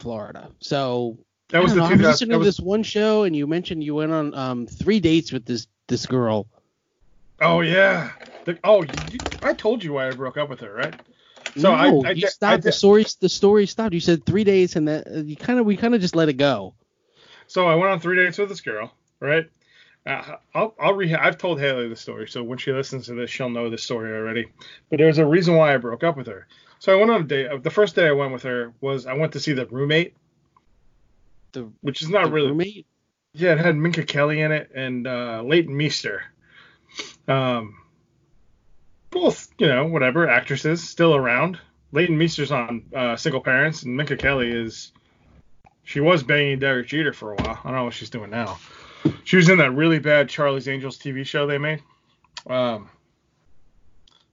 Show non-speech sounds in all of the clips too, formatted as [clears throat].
Florida. So That was I the know, two I was listening to was, this one show, and you mentioned you went on um three dates with this this girl. Oh yeah. The, oh, you, I told you why I broke up with her, right? So no, I, I, you stopped. I the story the story stopped. You said three days, and that you kind of we kind of just let it go. So I went on three dates with this girl, right? Uh, I'll I'll re- I've told Haley the story, so when she listens to this, she'll know the story already. But there's a reason why I broke up with her. So I went on a date. uh, The first day I went with her was I went to see the roommate, The, which is not really. roommate. Yeah, it had Minka Kelly in it and uh, Leighton Meester. Um, both, you know, whatever actresses still around. Leighton Meester's on uh, Single Parents, and Minka Kelly is. She was banging Derek Jeter for a while. I don't know what she's doing now. She was in that really bad Charlie's Angels TV show they made. Um,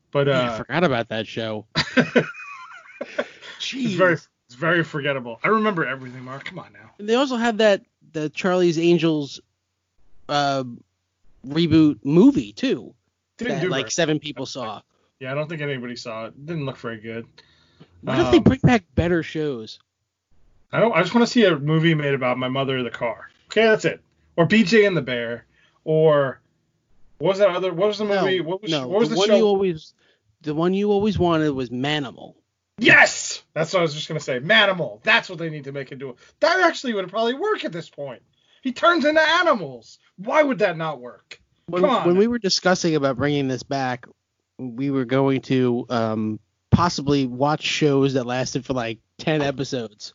but Yeah, I uh, forgot about that show. [laughs] it's very it's very forgettable. I remember everything, Marc. Come on now. And they also had that the Charlie's Angels uh, reboot movie too. Didn't that like very- seven people saw. Yeah, I don't think anybody saw it. Didn't look very good. Why don't they Um, bring back better shows? I don't. I just want to see a movie made about my mother in the car. Okay, that's it. Or BJ and the Bear. Or what was that other? What was the movie? no, what was, no, what was the, the, one show? you always the one you always wanted was Manimal. Yes, that's what I was just gonna say. Manimal. That's what they need to make into. That actually would probably work at this point. He turns into animals. Why would that not work? When, Come on. when we were discussing about bringing this back, we were going to um, possibly watch shows that lasted for like ten episodes.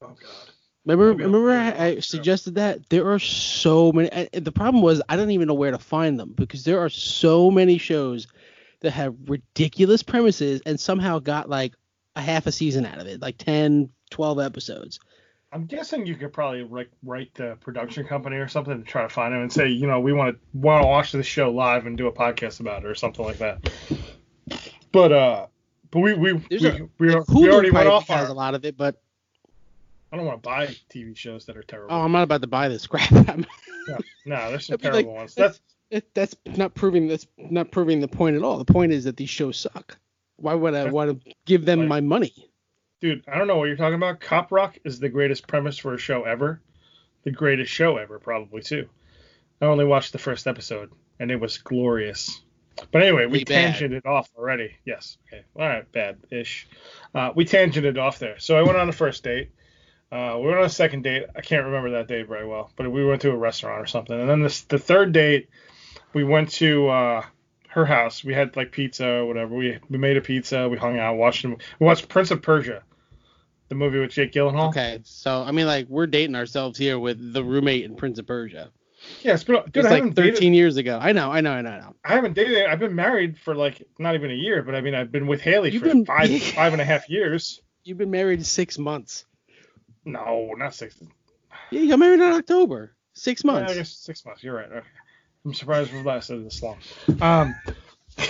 Oh God. Remember, remember, I, I'll- suggested that there are so many. and The problem was I don't even know where to find them because there are so many shows that have ridiculous premises and somehow got like a half a season out of it, like 10, 12 episodes. I'm guessing you could probably write, write the production company or something to try to find them and say, you know, we want to want to watch this show live and do a podcast about it or something like that. But uh, but we we There's we, a- we, Like, we already went off has our. a lot of it, but I don't want to buy TV shows that are terrible. oh, I'm not about to buy this crap. [laughs] I'm- no, there's some I'd like, terrible ones. That's it, that's not proving that's not proving the point at all. The point is that these shows suck. Why would I want to give them like- my money? dude. I don't know what you're talking about. Cop Rock is the greatest premise for a show ever. The greatest show ever, probably too. I only watched the first episode and it was glorious. But anyway, we bad. tangented off already. Yes. Okay. All right. Bad ish. Uh, we tangented off there. So I went on a first date. Uh, we went on a second date. I can't remember that date very well, but we went to a restaurant or something. And then this, the third date, we went to uh, her house. We had like pizza or whatever. We we made a pizza. We hung out, watched we watched Prince of Persia, the movie with Jake Gyllenhaal. Okay, so I mean, like we're dating ourselves here with the roommate in Prince of Persia. Yeah, it's been, dude, It's I like 13 dated. years ago. I know, I know, I know, I know. I haven't dated. I've been married for like not even a year, but I mean I've been with Haley You've for been- five [laughs] five and a half years. You've been married six months. No, not six. Yeah, you got married in October. Six months. Yeah. I guess six months. You're right. Okay. I'm surprised we've lasted this long. Um. [laughs]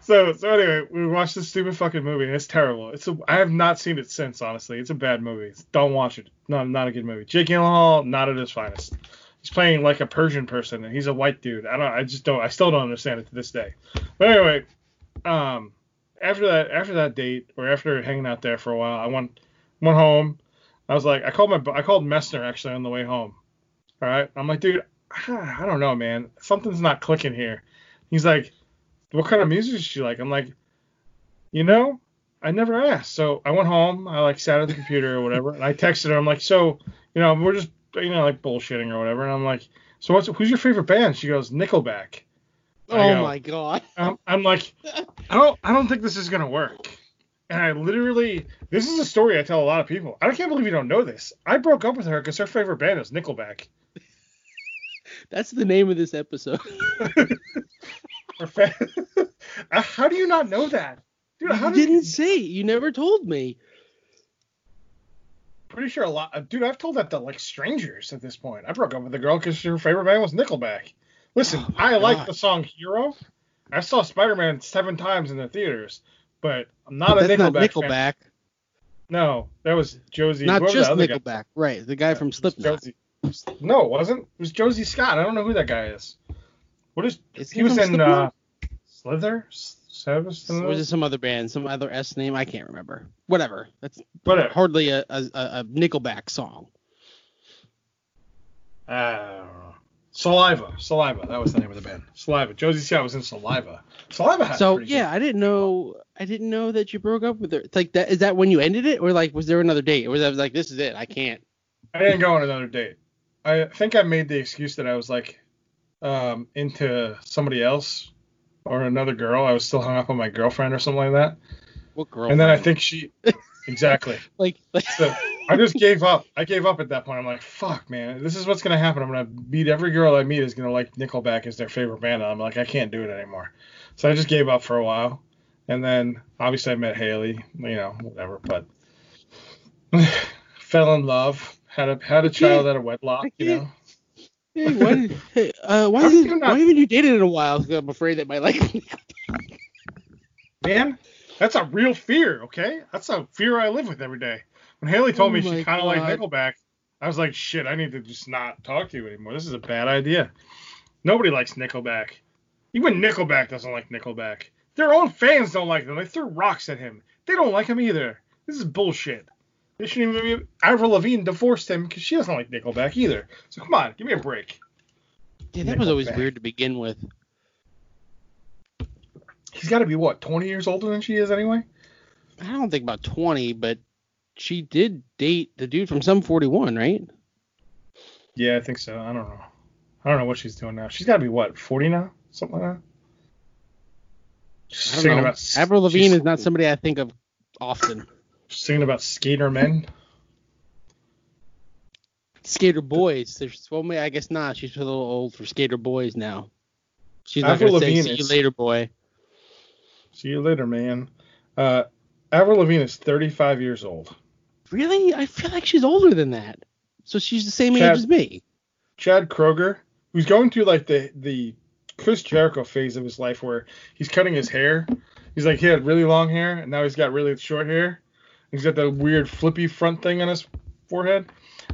so so anyway, we watched this stupid fucking movie and it's terrible. It's a, I have not seen it since. Honestly, it's a bad movie. Don't watch it. No, not a good movie. Jake Gyllenhaal, not at his finest. He's playing like a Persian person and he's a white dude. I don't. I just don't. I still don't understand it to this day. But anyway, um, after that after that date or after hanging out there for a while, I went went home. I was like, I called my I called Messner actually on the way home. All right, I'm like, dude, [sighs] I don't know, man, something's not clicking here. He's like, what kind of music does she like? I'm like, you know, I never asked. So I went home. I like sat at the computer or whatever, and I texted her. I'm like, so, you know, we're just you know like bullshitting or whatever. And I'm like, so what's who's your favorite band? She goes, Nickelback. I oh go, my god. I'm, I'm like, I don't, I don't think this is gonna work. And I literally, this is a story I tell a lot of people. I can't believe you don't know this. I broke up with her because her favorite band is Nickelback. [laughs] That's the name of this episode. [laughs] [laughs] Uh, how do you not know that, dude? How you did didn't say. You never told me. Pretty sure a lot, uh, dude. I've told that to like strangers at this point. I broke up with a girl because her favorite band was Nickelback. Listen, Oh I like the song Hero. I saw Spider-Man seven times in the theaters, but I'm not But a that's Nickelback. not fan. Nickelback. No, that was Josey. Not just other guy? Nickelback. Right. The guy from It Slipknot. Josey- No, it wasn't. It was Josey Scott. I don't know who that guy is. What is? Is he was from in uh, Slither. Or was it some other band, some other S name? I can't remember. Whatever. That's Whatever. hardly a, a, a Nickelback song. Uh, Saliva. Saliva. That was the name of the band. Saliva. Josey Scott was in Saliva. Saliva had So yeah, I didn't know. I didn't know that you broke up with her. It's like that. Is that when you ended it, or like was there another date, or was that like this is it? I can't. I didn't go on another date. I think I made the excuse that I was like um, into somebody else or another girl. I was still hung up on my girlfriend or something like that. What girl? And then I think she exactly. [laughs] like, like So I just gave up. I gave up at that point. I'm like, fuck, man, this is what's gonna happen. I'm gonna beat every girl I meet is gonna like Nickelback as their favorite band. And I'm like, I can't do it anymore. So I just gave up for a while, and then obviously I met Haley. You know, whatever. But [sighs] fell in love. Had a had a child out of wedlock. You know. hey, why, did, hey, uh, why, you not- why haven't you dated in a while? I'm afraid that my like. Man, that's a real fear, okay? That's a fear I live with every day. When Haley told Oh me she kind of liked Nickelback, I was like, shit, I need to just not talk to you anymore. This is a bad idea. Nobody likes Nickelback. Even Nickelback doesn't like Nickelback. Their own fans don't like them. They threw rocks at him. They don't like him either. This is bullshit. They shouldn't even be. Avril Lavigne divorced him because she doesn't like Nickelback either. So come on, give me a break. yeah, that was always weird to begin with. He's got to be what, 20 years older than she is anyway? I don't think about 20, but she did date the dude from Sum 41, right? Yeah, I think so. I don't know. I don't know what she's doing now. She's got to be what, 40 now? Something like that. She's I don't singing know. about Avril Lavigne she's is not somebody I think of often. singing about skater men. Skater boys. There's well, may- I guess not. She's a little old for skater boys now. She's not Avril gonna say Lavigne see you later, boy. See you later, man. Uh, Avril Lavigne is 35 years old. Really? I feel like she's older than that. So she's the same Chad- age as me. Chad Kroeger, who's going through like the the Chris Jericho phase of his life where he's cutting his hair. He's like he had really long hair and now he's got really short hair. He's got that weird flippy front thing on his forehead.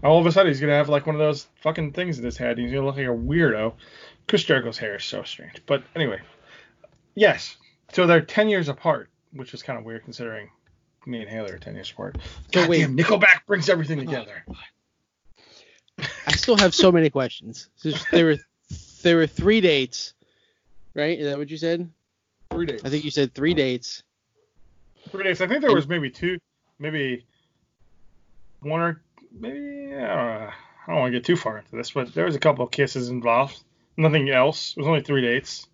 All of a sudden he's gonna have like one of those fucking things in his head. He's gonna look like a weirdo. Chris Jericho's hair is so strange. But anyway, yes. So they're 10 years apart, which is kind of weird considering me and Haley are 10 years apart. So wait. Nickelback brings everything together. I still have so many questions. There were there were three dates, right? Is that what you said? Three dates. I think you said three dates. Three dates. I think there was maybe two, maybe one or maybe I don't. Uh, I don't want to get too far into this, but there was a couple of kisses involved. Nothing else. It was only three dates.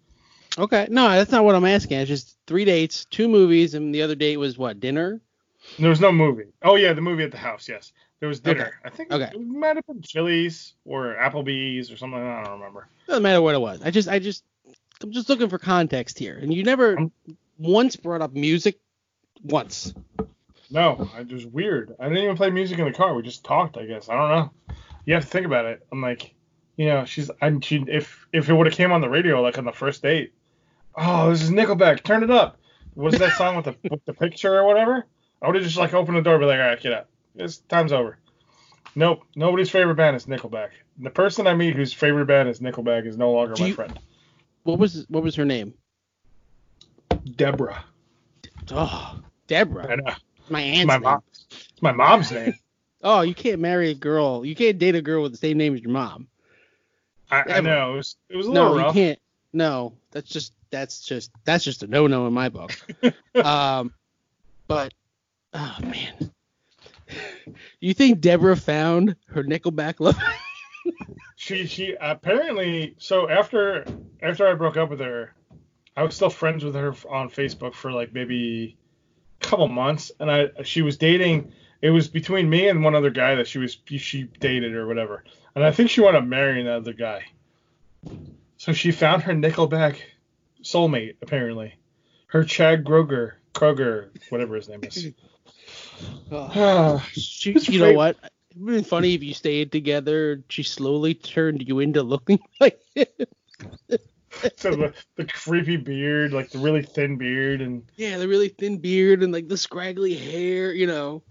Okay, no, that's not what I'm asking. It's just three dates, two movies, and the other date was what? Dinner? There was no movie. Oh yeah, the movie at the house. Yes, there was dinner. Okay. I think Okay. it might have been Chili's or Applebee's or something. I don't remember. Doesn't matter what it was. I just, I just, I'm just looking for context here. And you never I'm- once brought up music. Once. No, it was weird. I didn't even play music in the car. We just talked. I guess I don't know. You have to think about it. I'm like, you know, she's. I'm. She, if if it would have came on the radio like on the first date, oh, this is Nickelback. Turn it up. Was that song with the with the picture or whatever? I would have just like opened the door, and be like, all right, get out. It's time's over. Nope. Nobody's favorite band is Nickelback. The person I meet whose favorite band is Nickelback is no longer Do my you- friend. What was what was her name? Deborah. Oh, Deborah. I know. My It's aunt's my name. mom. It's my mom's [laughs] name. Oh, you can't marry a girl. You can't date a girl with the same name as your mom. I, I know. It was it was a little No, you can't. No, that's just that's just that's just a no no in my book. [laughs] um, but oh man, you think Deborah found her Nickelback love? [laughs] She she apparently so after after I broke up with her, I was still friends with her on Facebook for like maybe a couple months, and I she was dating. It was between me and one other guy that she was she dated or whatever, and I think she wound up marrying that other guy. So she found her Nickelback soulmate apparently, her Chad Kroeger Kroeger whatever his name is. [laughs] Oh, [sighs] she, you know what? It'd been funny if you stayed together. She slowly turned you into looking [laughs] like him. [laughs] so the, the creepy beard, like the really thin beard, and Yeah, the really thin beard and like the scraggly hair. You know,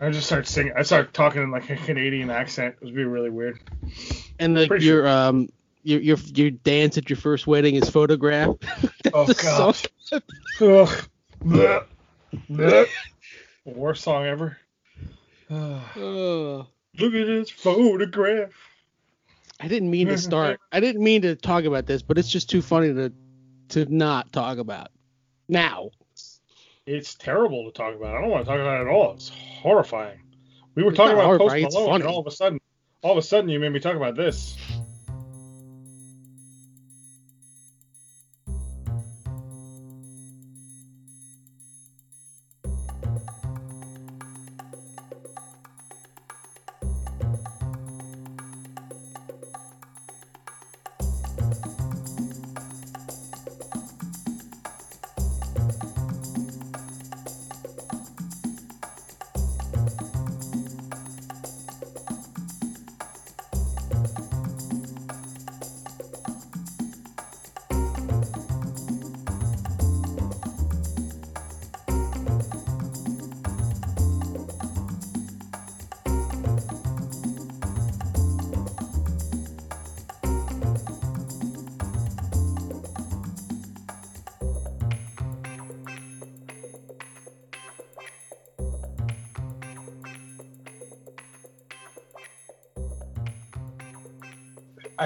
I just start singing. I start talking in like a Canadian accent. It would be really weird. and like Pretty your um your your your dance at your first wedding is photographed. [laughs] Oh, God. Ugh. Worst song ever. [sighs] Oh. Look at this photograph. I didn't mean to start. [laughs] I didn't mean to talk about this, but it's just too funny to to not talk about. Now, It's terrible to talk about. I don't want to talk about it at all. It's horrifying. We were It's talking about Post Malone, and all of a sudden, all of a sudden, you made me talk about this.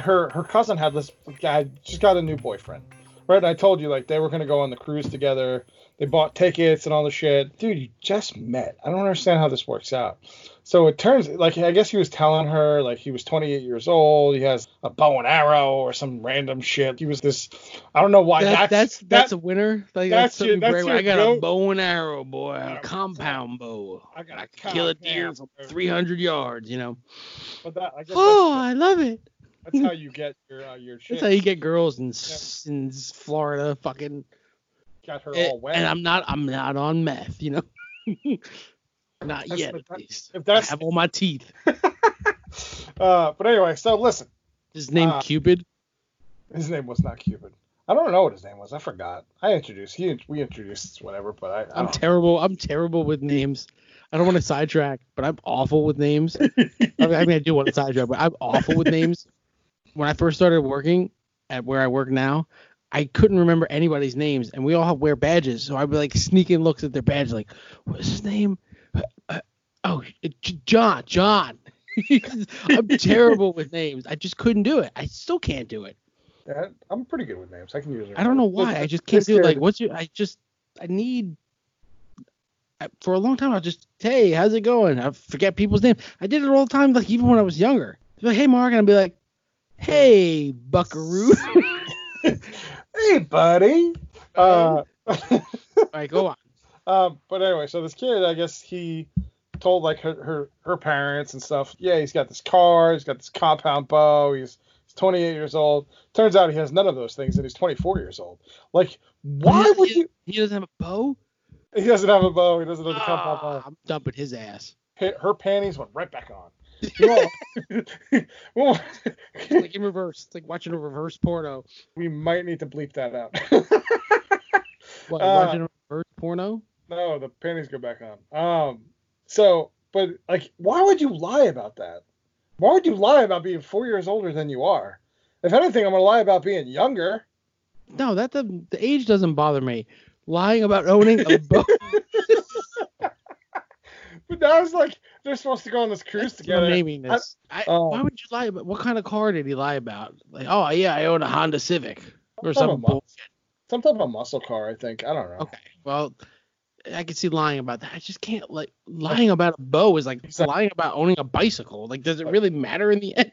Her her cousin had this guy just got a new boyfriend. Right? I told you like they were gonna go on the cruise together. They bought tickets and all the shit. Dude, you just met. I don't understand how this works out. So it turns like I guess he was telling her like he was 28 years old. He has a bow and arrow or some random shit. He was this. I don't know why. that, that's that's that's a winner. Like that's that's, your- that's great. your I got a bow and arrow, boy, a compound bow. I got can kill a deer from 300 yards. You know. but that, I guess Oh, I love it. That's how you get your uh, your shit. That's how you get girls in s in Florida, fucking. got her And, all wet. and I'm not. I'm not on meth. You know. [laughs] not That's- yet, if at least. if I that's- have all my teeth. [laughs] uh, but anyway, so listen. His name Uh, Cupid. His name was not Cupid. I don't know what his name was. I forgot. I introduced. He we introduced whatever, but I. I I'm don't- terrible. I'm terrible with names. I don't want to sidetrack, but I'm awful with names. [laughs] I I mean, I do want to sidetrack, but I'm awful with names. When I first started working at where I work now, I couldn't remember anybody's names, and we all have wear badges, so I'd be like sneaking looks at their badge, like, "What's his name? Uh, uh, oh, John. John." [laughs] I'm terrible with names. I just couldn't do it. I still can't do it. Yeah, I'm pretty good with names. I can use. I don't know why. I just can't do it. Like, what's your? I just I need. I, for a long time, I'll just hey, how's it going? I forget people's names. I did it all the time, like even when I was younger. Be like, hey, Marc, and I'd be like, hey, Buckaroo. [laughs] Hey, buddy. Uh, all right, go on. [laughs] um, but anyway, so this kid, I guess he told like her, her her parents and stuff. Yeah, he's got this car. He's got this compound bow. He's he's 28 years old. Turns out he has none of those things, and he's 24 years old. Like, why he, would you? He doesn't have a bow. He doesn't have a bow. He doesn't have a compound Ah, bow. I'm dumping his ass. Her- Her panties went right back on. [laughs] Well, Like in reverse. It's like watching a reverse porno. we might need to bleep that out. [laughs] What? Uh, watching a reverse porno? no, the panties go back on. Um, so, but like, why would you lie about that? Why would you lie about being four years older than you are? If anything, I'm gonna lie about being younger. No, that the the age doesn't bother me. Lying about owning a bow. [laughs] But now it's like they're supposed to go on this cruise That's together. I'm naming this. I, Oh. why would you lie about what kind of car did he lie about? Like, oh yeah, I own a Honda Civic or Some some of 'em. bullshit. Some type of muscle car, I think. I don't know. Okay, well, I could see lying about that. I just can't like lying about a bow is like Exactly. lying about owning a bicycle. Like, does it really matter in the end?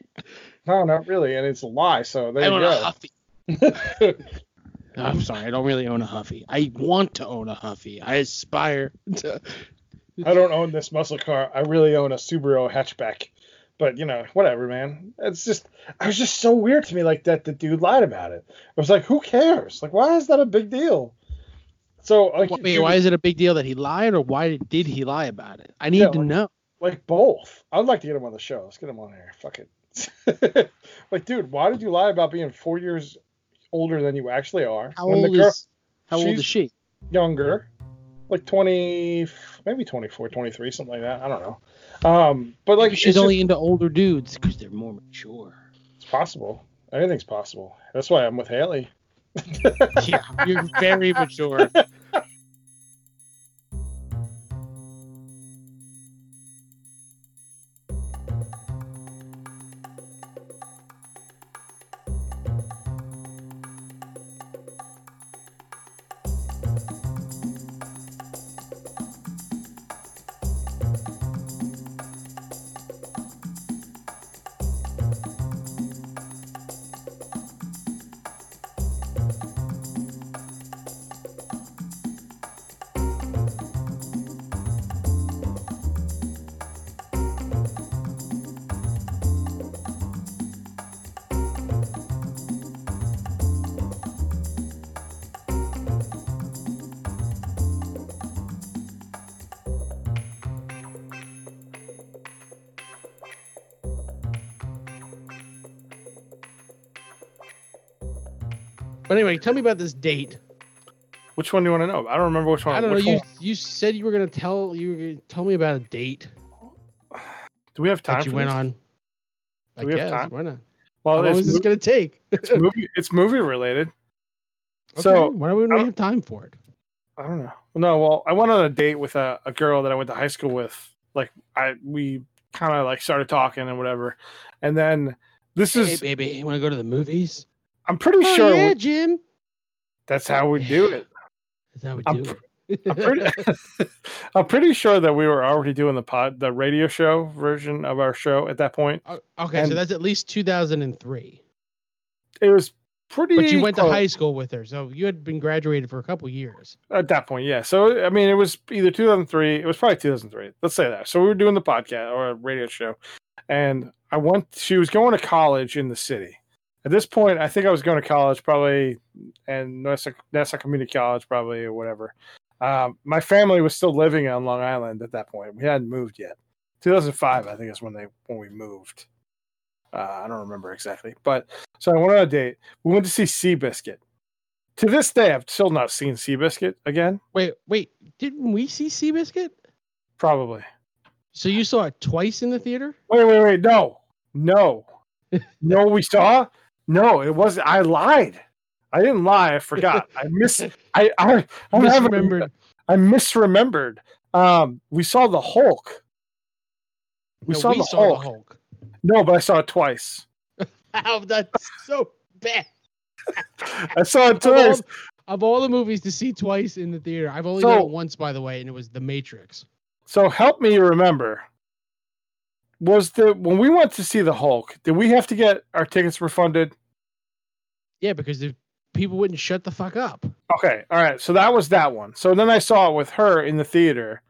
No, not really, and it's a lie. So there I you own a go. Huffy. [laughs] I'm sorry, I don't really own a Huffy. I want to own a Huffy. I aspire to. I don't own this muscle car. I really own a Subaru hatchback. But you know, whatever, man. It's just, I was just so weird to me, like that the dude lied about it. I was like, who cares? Like, why is that a big deal? So, like, Wait, dude, why is it a big deal that he lied, or why did he lie about it? I need Yeah, to like- know. like both? I'd like to get him on the show. Let's get him on here. Fuck it. [laughs] like, dude, why did you lie about being four years older than you actually are? How old the girl is how old is she? younger, like 20, maybe 24, 23, something like that. I don't know. Um, but like, Maybe she's only just, into older dudes because they're more mature. it's possible. Anything's possible. That's why I'm with Haley. [laughs] yeah, you're very mature. [laughs] But anyway, tell me about this date. Which one do you want to know? I don't remember which one. I don't know. which You one- you said you were gonna tell you were gonna tell me about a date Do we have time? that you for went this? on. I Do we have guess. time? Why not? Well, How long it's, is this mo- gonna take? it's movie. It's movie related. [laughs] Okay, So why don't we I don't- have time for it? I don't know. No, well, I went on a date with a, a girl that I went to high school with. Like, I we kind of like started talking and whatever, and then this is Hey, baby, you want to go to the movies? I'm pretty Oh, sure yeah, we- Jim. that's how we do it. Is that what I'm we do? I'm pretty, [laughs] I'm pretty sure that we were already doing the pod, the radio show version of our show at that point. O- okay, so that's at least 2003. It was pretty. But you went to high school with her, so you had been graduated for a couple years. at that point, yeah. So I mean, it was either 2003. It was probably 2003. Let's say that. So we were doing the podcast or a radio show, and I went. She was going to college in the city. At this point, I think I was going to college probably, and Nassau, Nassau Community College probably or whatever. Um, my family was still living on Long Island at that point. We hadn't moved yet. 2005, I think, is when they when we moved. Uh, I don't remember exactly, but so I went on a date. We went to see Seabiscuit. To this day, I've still not seen Seabiscuit again. Wait, wait, didn't we see Seabiscuit? Probably. So you saw it twice in the theater? Wait, wait, wait. No, no, [laughs] no. We saw. No, it wasn't. I lied. I didn't lie. I forgot. I miss. [laughs] I. I. I'm Misremembered. I misremembered. Um, we saw the Hulk. We No, saw we the saw Hulk. the Hulk. No, but I saw it twice. [laughs] How that's so bad. I saw it [laughs] Of all, twice. of all the movies to see twice in the theater, I've only done it once, by the way, and it was The Matrix. So help me remember. Was the when we went to see the Hulk? Did we have to get our tickets refunded? Yeah, because the people wouldn't shut the fuck up. Okay, all right. So that was that one. So then I saw it with her in the theater.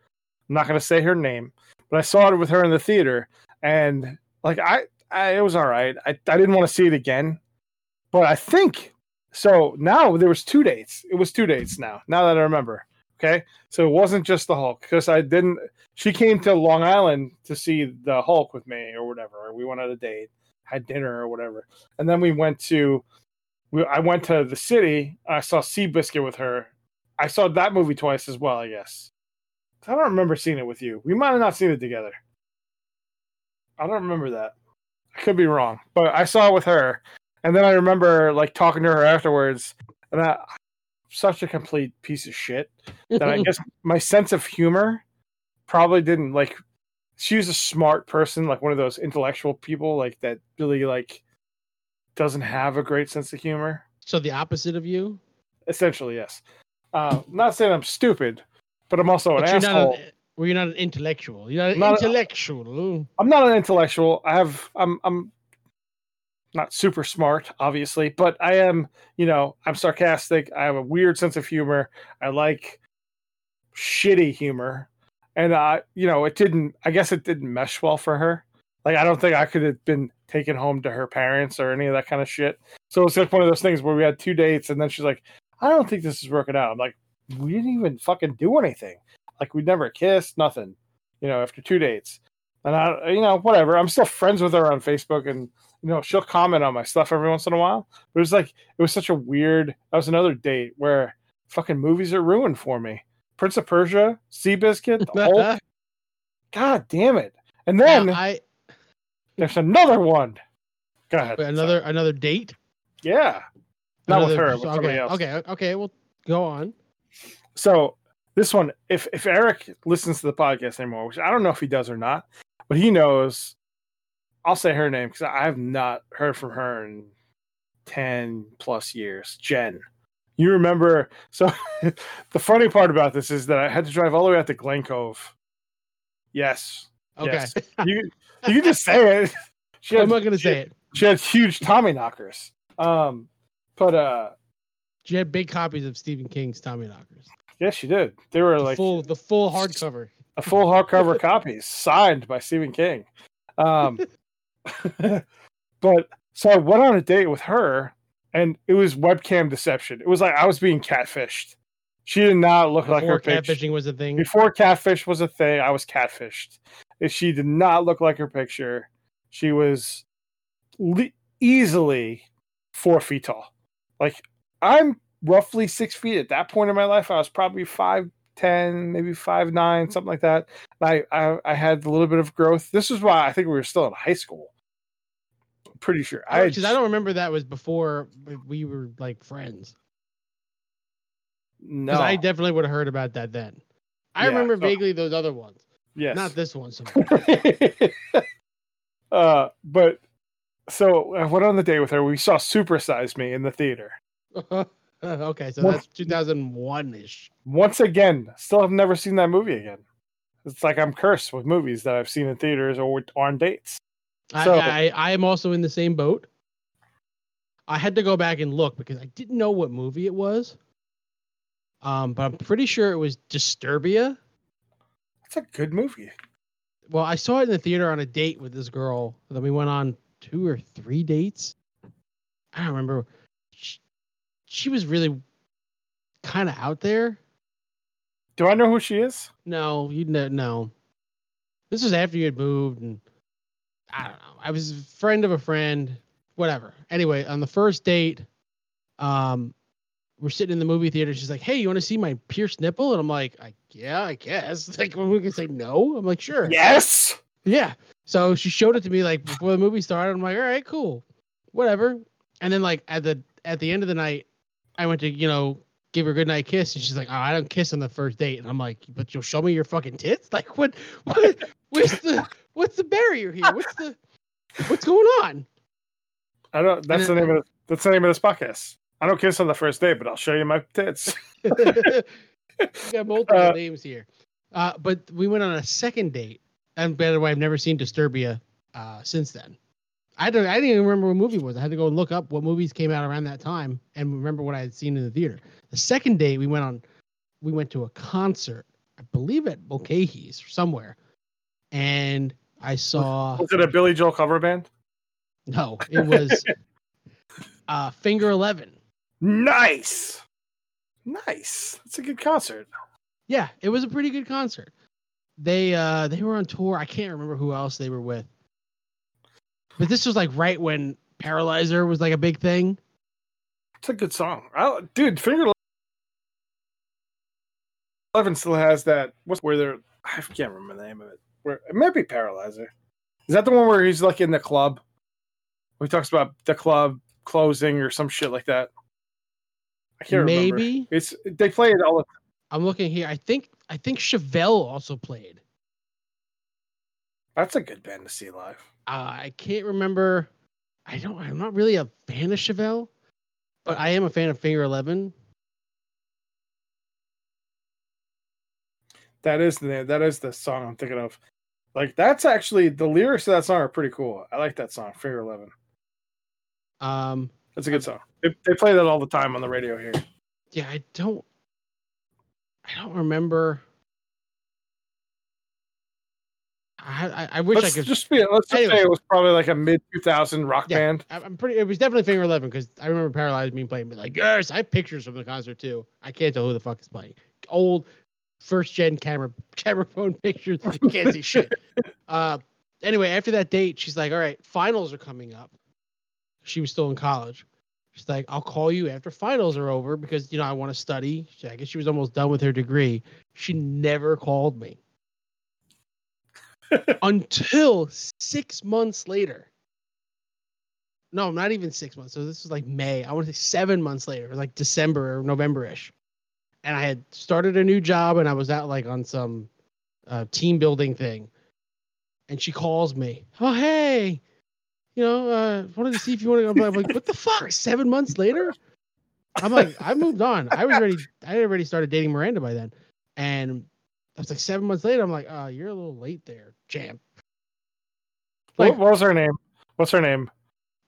I'm not gonna say her name, but I saw it with her in the theater, and like I, I it was all right. I I didn't want to see it again, but I think so. Now there was two dates. It was two dates now. Now that I remember. Okay, so it wasn't just the Hulk because I didn't. She came to Long Island to see the Hulk with me or whatever. We went on a date, had dinner or whatever, and then we went to we, I went to the city. I saw Seabiscuit with her. I saw that movie twice as well. I guess I don't remember seeing it with you. We might have not seen it together. I don't remember that. I could be wrong, but I saw it with her, and then I remember like talking to her afterwards, and I such a complete piece of shit that I [laughs] guess my sense of humor probably didn't like. She was a smart person, like one of those intellectual people, like that really like doesn't have a great sense of humor. so the opposite of you. Essentially, yes. Uh, not saying I'm stupid, but I'm also an you're asshole. not an, well, you're not an intellectual. You're not an Not a- intellectual. I'm not an intellectual. I have I'm I'm not super smart, obviously, but I am, you know, I'm sarcastic. I have a weird sense of humor. I like shitty humor. And uh, you know, it didn't I guess it didn't mesh well for her. Like I don't think I could have been taken home to her parents or any of that kind of shit. So it's like one of those things where we had two dates and then she's like, I don't think this is working out. I'm like, we didn't even fucking do anything. Like we never kissed, nothing. You know, after two dates. And I, you know, whatever. I'm still friends with her on Facebook, and you know, she'll comment on my stuff every once in a while. But it was like it was such a weird. That was another date where fucking movies are ruined for me. Prince of Persia, Seabiscuit, the Hulk. [laughs] God damn it! And Now, then I there's another one. Go ahead. Wait, another another date. Yeah. Not with Another- her, with somebody okay, else. okay, okay. Well, go on. So this one, if if Eric listens to the podcast anymore, which I don't know if he does or not, but he knows, I'll say her name because I have not heard from her in ten plus years. Jen, you remember? So [laughs] the funny part about this is that I had to drive all the way out to Glen Cove. Yes, Okay. Yes. [laughs] you you can just say it. [laughs] She I'm had, not gonna say it. she had huge Tommy knockers. Um, but uh, She had big copies of Stephen King's Tommy Knockers. yes, she did. They were The like full the full hardcover. a full hardcover copy signed by Stephen King. Um, [laughs] but so I went on a date with her, and it was webcam deception. It was like I was being catfished. She did not look like Before her picture. catfishing was a thing. Before catfish was a thing, I was catfished. If she did not look like her picture, she was le- easily four feet tall. Like I'm roughly six feet at that point in my life. I was probably five ten, maybe five nine, something like that. I, I I had a little bit of growth. This is why I think we were still in high school. Pretty sure. I Because I don't remember that was before we were like friends. no. I definitely would have heard about that then. I Yeah, remember so- vaguely those other ones, yes. not this one. So [laughs] uh, but so I went on the date with her. We saw Super Size Me in the theater. [laughs] okay, so that's 2001 ish. Once again, still have never seen that movie again. It's like I'm cursed with movies that I've seen in theaters or on dates. So- I, I I am also in the same boat. I had to go back and look because I didn't know what movie it was. Um, but I'm pretty sure it was Disturbia. It's a good movie. Well, I saw it in the theater on a date with this girl. Then we went on two or three dates. I don't remember. She, she was really kind of out there. Do I know who she is? No, you know, no. This was after you had moved, and I don't know. I was a friend of a friend, whatever. Anyway, on the first date, um, we're sitting in the movie theater. She's like, "Hey, you want to see my pierced nipple?" And I'm like, I, "Yeah, I guess." [laughs] Like, we can say no, I'm like, "Sure." Yes. Yeah. So she showed it to me like before the movie started. I'm like, all right, cool, whatever. And then like at the at the end of the night, I went to you know give her a good night kiss, and she's like, oh, I don't kiss on the first date. And I'm like, but you'll show me your fucking tits? [laughs] Like what? What? What's the what's the barrier here? What's the what's going on? I don't. That's the name of that's the name of this podcast. I don't kiss on the first date, but I'll show you my tits. [laughs] we got multiple Uh, names here. Uh, but we went on a second date, and by the way, I've never seen Disturbia uh, since then. I don't. I didn't even remember what movie it was. I had to go and look up what movies came out around that time and remember what I had seen in the theater. The second date, we went on. We went to a concert, I believe at Mulcahy's or somewhere, and I saw. Was it a Billy Joel cover band? No, it was [laughs] uh, Finger Eleven. Nice. Nice. That's a good concert. Yeah, it was a pretty good concert. They uh they were on tour. I can't remember who else they were with. But this was like right when Paralyzer was like a big thing. It's a good song. I, dude, Finger Eleven still has that. What's where they're? I can't remember the name of it. Where it might be Paralyzer. Is that the one where he's like in the club? Where he talks about the club closing or some shit like that. I can't remember. Maybe It's they play it all. the I'm looking here. I think I think Chevelle also played. That's a good band to see live. Uh, I can't remember. I don't. I'm not really a fan of Chevelle, but I am a fan of Finger Eleven. That is the that is the song I'm thinking of. Like that's actually the lyrics of that song are pretty cool. I like that song, Finger Eleven. Um, That's a good song. They, they play that all the time on the radio here. yeah, I don't. I don't remember. I I, I wish Let's I could. just be let's just Anyway. say it was probably like a mid 2000 rock Yeah. band. I'm pretty. It was definitely Finger Eleven because I remember Paralyzed being playing. But like, yes, I have pictures from the concert too. I can't tell who the fuck is playing. Old first gen camera [laughs] camera phone pictures. [laughs] You can't see shit. Uh, anyway, after that date, she's like, "All right, finals are coming up." She was still in college. She's like, "I'll call you after finals are over because you know I want to study." She- I guess she was almost done with her degree. She never called me [laughs] until six months later. no, not even six months. So this was like May. I want to say seven months later, like December or November ish. And I had started a new job and I was out like on some uh, team building thing. And she calls me. Oh hey, you know, uh, wanted to see if you want to. I'm like, what the fuck? Seven months later. I'm like, I moved on. I was already, I had already started dating Miranda by then, and I was like seven months later. I'm like, oh, you're a little late there, champ. What, Like, what was her name? What's her name?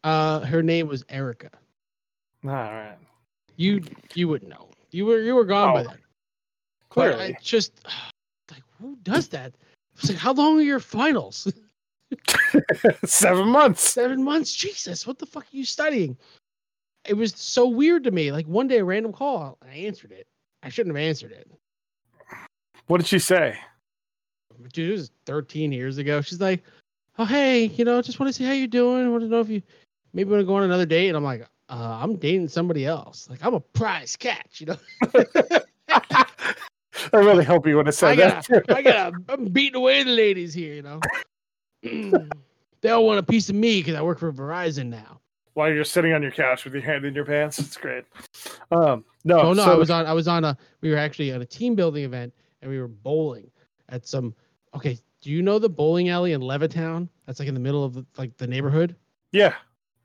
uh, her name was Erica. All right. You, you wouldn't know. You were, you were gone by Oh, then. But Clearly. I just [sighs] like, who does that? I was like, how long are your finals? [laughs] Seven months. Seven months. Jesus, what the fuck are you studying? It was so weird to me. Like one day, a random call, I answered it. I shouldn't have answered it. What did she say? dude, it was 13 years ago. She's like, "Oh, hey, you know, just want to see how you're doing. Want to know if you maybe want to go on another date." And I'm like, uh, "I'm dating somebody else. Like, I'm a prize catch, you know. [laughs] [laughs] I really hope you would have I said that. got, I got, I'm beating away the ladies here, you know. [clears throat] they all want a piece of me because I work for Verizon now. While you're sitting on your couch with your hand in your pants, it's great. Um, no, Oh no, so I was on, I was on a, we were actually at a team building event and we were bowling at some. Okay, do you know the bowling alley in Levittown? That's like in the middle of the, like the neighborhood. yeah,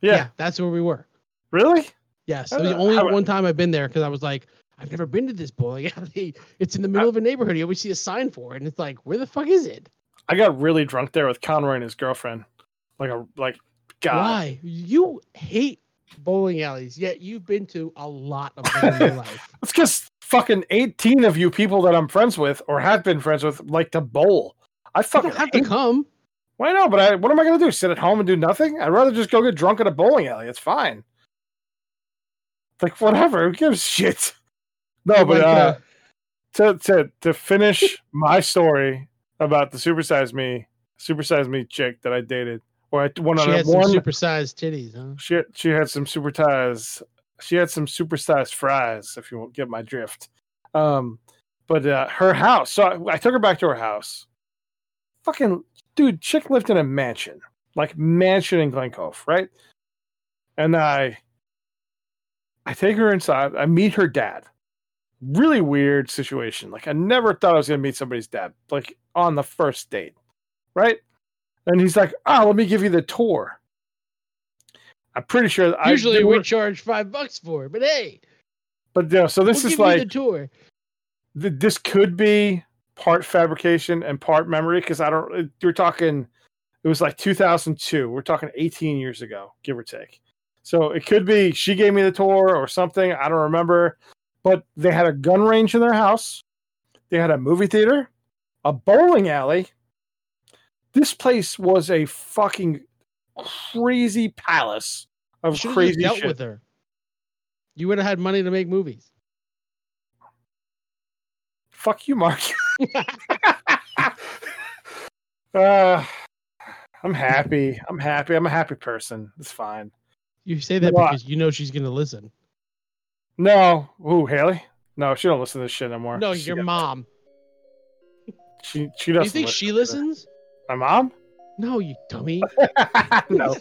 yeah, that's where we were. Really? Yes, was the the- only one time I've been there because I was like, I've never been to this bowling [laughs] alley. It's in the middle of a neighborhood. You always see a sign for it, and it's like, where the fuck is it? I got really drunk there with Conroy and his girlfriend. Like a like, God, Why? You hate bowling alleys, yet you've been to a lot of them in your [laughs] life. it's because fucking eighteen of you people that I'm friends with or have been friends with like to bowl. I You fucking don't have to come. Why not? But I, what am I gonna do? Sit at home and do nothing? I'd rather just go get drunk at a bowling alley. It's fine. Like whatever. Who gives shit? [laughs] No, but uh, to to to finish my story about the supersize me, supersize me chick that I dated, or I went on she had some one. supersized titties, huh? she she had some super ties. She had some supersized fries, if you won't get my drift. Um, but uh, her house. So I, I took her back to her house. Fucking dude, chick lived in a mansion, like mansion in Glen Cove, right? And I, I take her inside. I meet her dad. Really weird situation. Like I never thought I was gonna meet somebody's dad, like on the first date, right? And he's like, "Oh, let me give you the tour." I'm pretty sure. I, Usually they we were- charge five bucks for it, but hey, but yeah. So this we'll is like you the tour. th- this could be part fabrication and part memory because I don't. We're talking. It was like 2002. We're talking 18 years ago, give or take. So it could be she gave me the tour or something. I don't remember. But they had a gun range in their house. They had a movie theater, a bowling alley. This place was a fucking crazy palace of should have crazy dealt shit. with her. You would have had money to make movies. Fuck you, Marc. [laughs] [laughs] uh, I'm happy. I'm happy. I'm a happy person. It's fine. You say that I- because you know she's gonna listen. No, ooh, Haley. No, she don't listen to this shit anymore. No, she, your mom. She she doesn't. you think listen she listens? My mom? No, you dummy. [laughs] no,